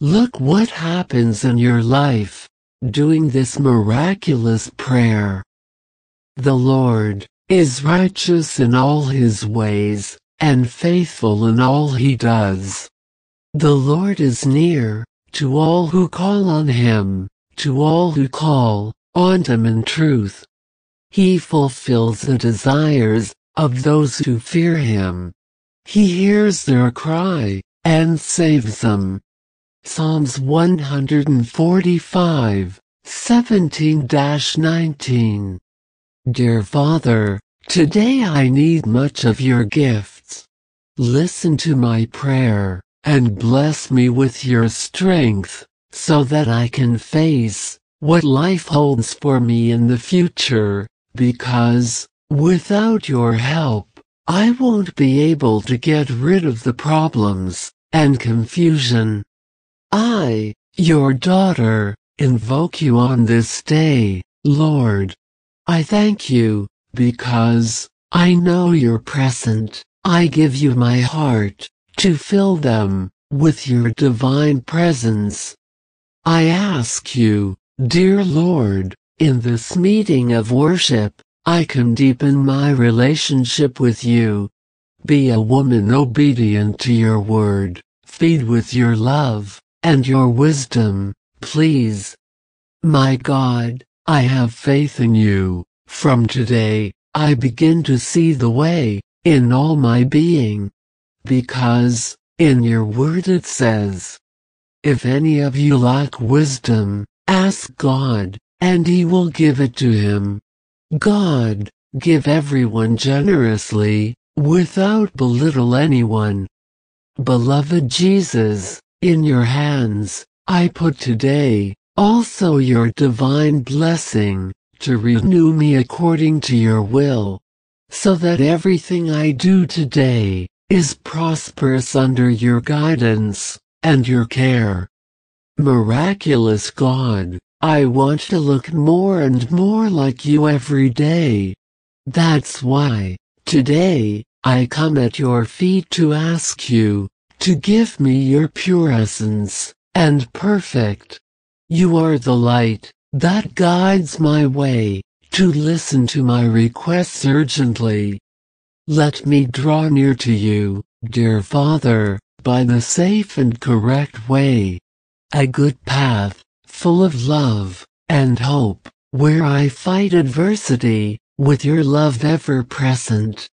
look what happens in your life, doing this miraculous prayer. The Lord is righteous in all his ways, and faithful in all he does. The Lord is near, to all who call on him, to all who call on him in truth. He fulfills the desires of those who fear him. He hears their cry and saves them. Psalms 145, 17-19 Dear Father, today I need much of your gifts. Listen to my prayer, and bless me with your strength, so that I can face what life holds for me in the future, because, without your help, I won't be able to get rid of the problems and confusion. I, your daughter, invoke you on this day, Lord. I thank you, because I know you're present. I give you my heart, to fill them with your divine presence. I ask you, dear Lord, in this meeting of worship, I can deepen my relationship with you. Be a woman obedient to your word, feed with your love and your wisdom, please. My God, I have faith in you. From today, I begin to see the way, in all my being. Because, in your word it says, If any of you lack wisdom, ask God, and he will give it to him. God, give everyone generously, without belittle anyone. Beloved Jesus, in your hands, I put today, also your divine blessing, to renew me according to your will, so that everything I do today is prosperous under your guidance and your care. Miraculous God, I want to look more and more like you every day. That's why, today, I come at your feet to ask you to give me your pure essence and perfect. You are the light that guides my way, to listen to my requests urgently. Let me draw near to you, dear Father, by the safe and correct way. A good path, full of love and hope, where I fight adversity, with your love ever present.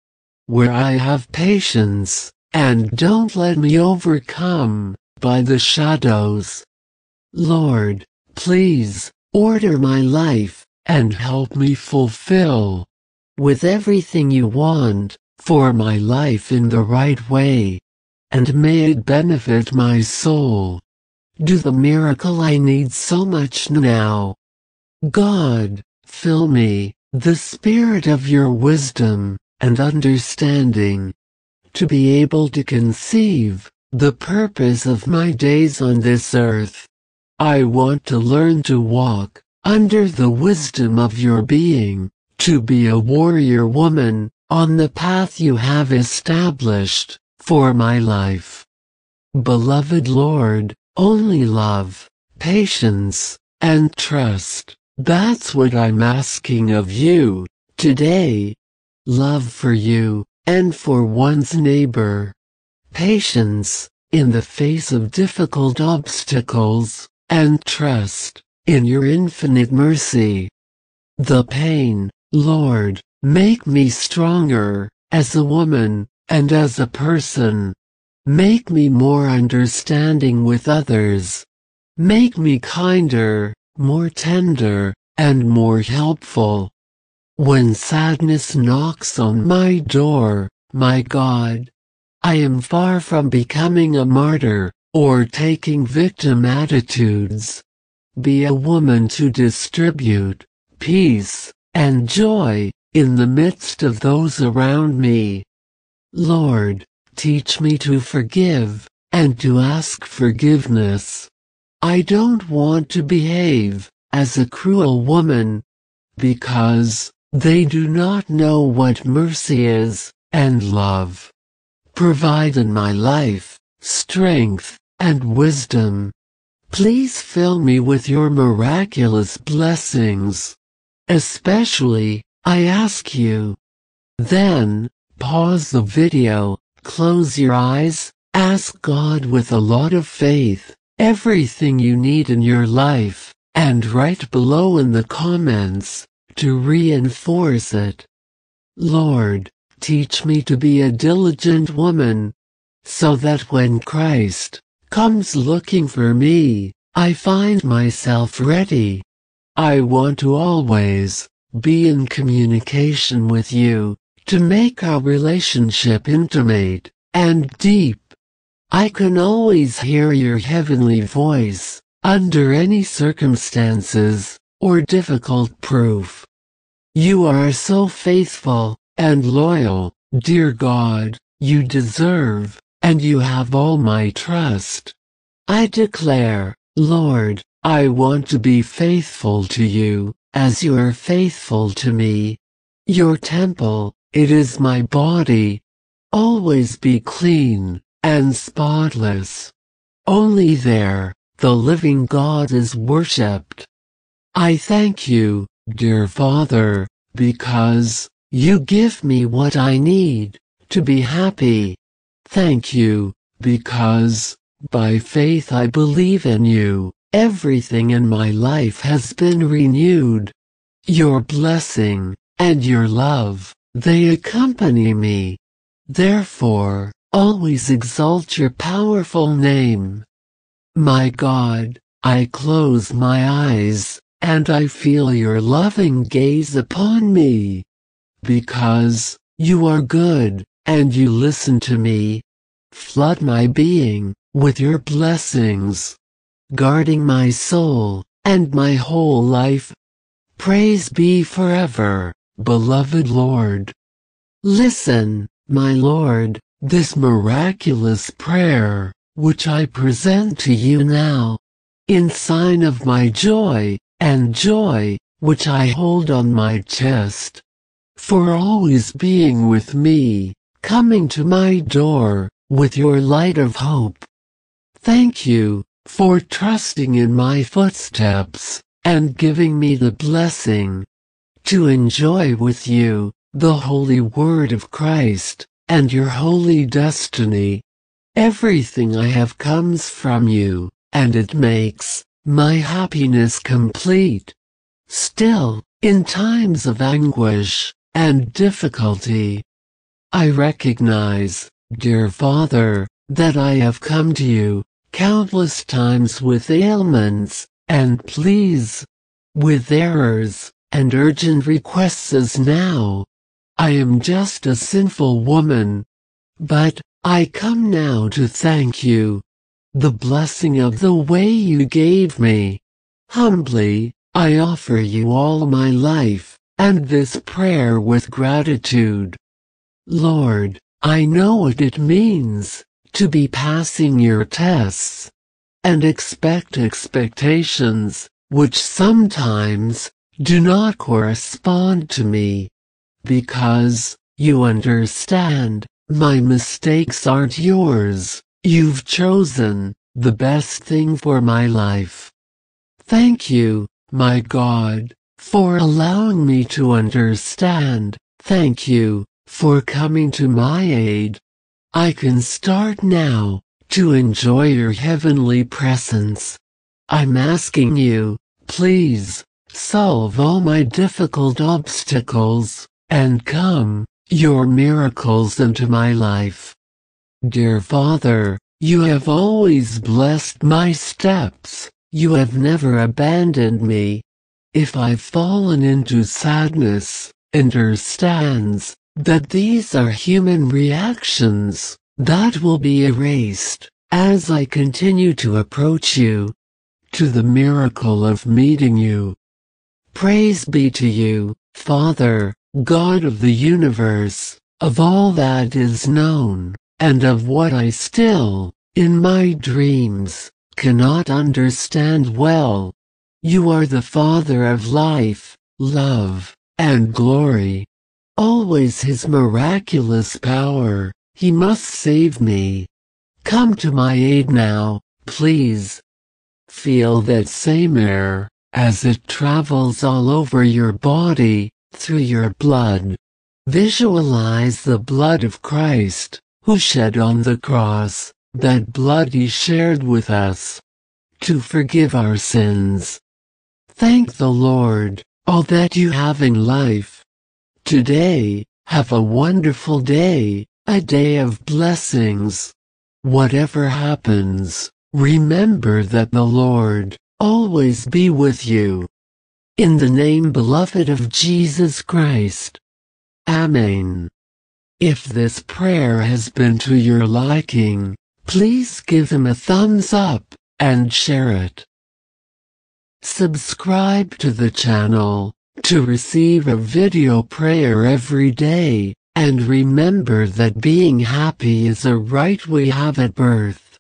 Where I have patience, and don't let me overcome, by the shadows. Lord, please, Order my life, and help me fulfill with everything you want for my life in the right way, and may it benefit my soul. Do the miracle I need so much now. God, fill me, the spirit of your wisdom and understanding, to be able to conceive the purpose of my days on this earth. I want to learn to walk under the wisdom of your being, to be a warrior woman on the path you have established for my life. Beloved Lord, only love, patience, and trust. That's what I'm asking of you today. Love for you and for one's neighbor. Patience in the face of difficult obstacles and trust in your infinite mercy. The pain, Lord, make me stronger as a woman and as a person. Make me more understanding with others. Make me kinder, more tender, and more helpful. When sadness knocks on my door, my God, I am far from becoming a martyr, or taking victim attitudes. Be a woman to distribute peace and joy in the midst of those around me. Lord, teach me to forgive and to ask forgiveness. I don't want to behave as a cruel woman because they do not know what mercy is and love. Provide in my life strength and wisdom Please fill me with your miraculous blessings. Especially, I ask you. Then, pause the video, close your eyes, ask God with a lot of faith, everything you need in your life, and write below in the comments, to reinforce it. Lord, teach me to be a diligent woman, so that when Christ comes looking for me, I find myself ready. I want to always be in communication with you, to make our relationship intimate and deep. I can always hear your heavenly voice, under any circumstances, or difficult proof. You are so faithful and loyal, dear God, you deserve and you have all my trust. I declare, Lord, I want to be faithful to you, as you are faithful to me. Your temple, it is my body. Always be clean and spotless. Only there, the living God is worshipped. I thank you, dear Father, because you give me what I need to be happy. Thank you, because, by faith I believe in you, everything in my life has been renewed. Your blessing, and your love, they accompany me. Therefore, always exalt your powerful name. My God, I close my eyes, and I feel your loving gaze upon me. Because, you are good, and you listen to me. Flood my being with your blessings, guarding my soul and my whole life. Praise be forever, beloved Lord. Listen, my Lord, this miraculous prayer, which I present to you now, in sign of my joy, and joy, which I hold on my chest, for always being with me coming to my door with your light of hope. Thank you for trusting in my footsteps and giving me the blessing to enjoy with you the holy word of Christ and your holy destiny. Everything I have comes from you, and it makes my happiness complete. Still, in times of anguish and difficulty, I recognize, dear Father, that I have come to you countless times with ailments and pleas, with errors and urgent requests as now. I am just a sinful woman. But I come now to thank you. The blessing of the way you gave me. Humbly, I offer you all my life, and this prayer with gratitude. Lord, I know what it means to be passing your tests and expect expectations which sometimes do not correspond to me because you understand my mistakes aren't yours. You've chosen the best thing for my life. Thank you, my God, for allowing me to understand. Thank you for coming to my aid. I can start now to enjoy your heavenly presence. I'm asking you, please, solve all my difficult obstacles, and come, your miracles into my life. Dear Father, you have always blessed my steps, you have never abandoned me. If I've fallen into sadness, understands, that these are human reactions that will be erased as I continue to approach you to the miracle of meeting you. Praise be to you, Father, God of the universe, of all that is known, and of what I still, in my dreams, cannot understand well. You are the Father of life, love, and glory. Always his miraculous power, he must save me. Come to my aid now, please. Feel that same air, as it travels all over your body, through your blood. Visualize the blood of Christ, who shed on the cross, that blood he shared with us, to forgive our sins. Thank the Lord, all that you have in life. Today, have a wonderful day, a day of blessings. Whatever happens, remember that the Lord always be with you. In the name beloved of Jesus Christ. Amen. If this prayer has been to your liking, please give him a thumbs up and share it. Subscribe to the channel to receive a video prayer every day, and remember that being happy is a right we have at birth.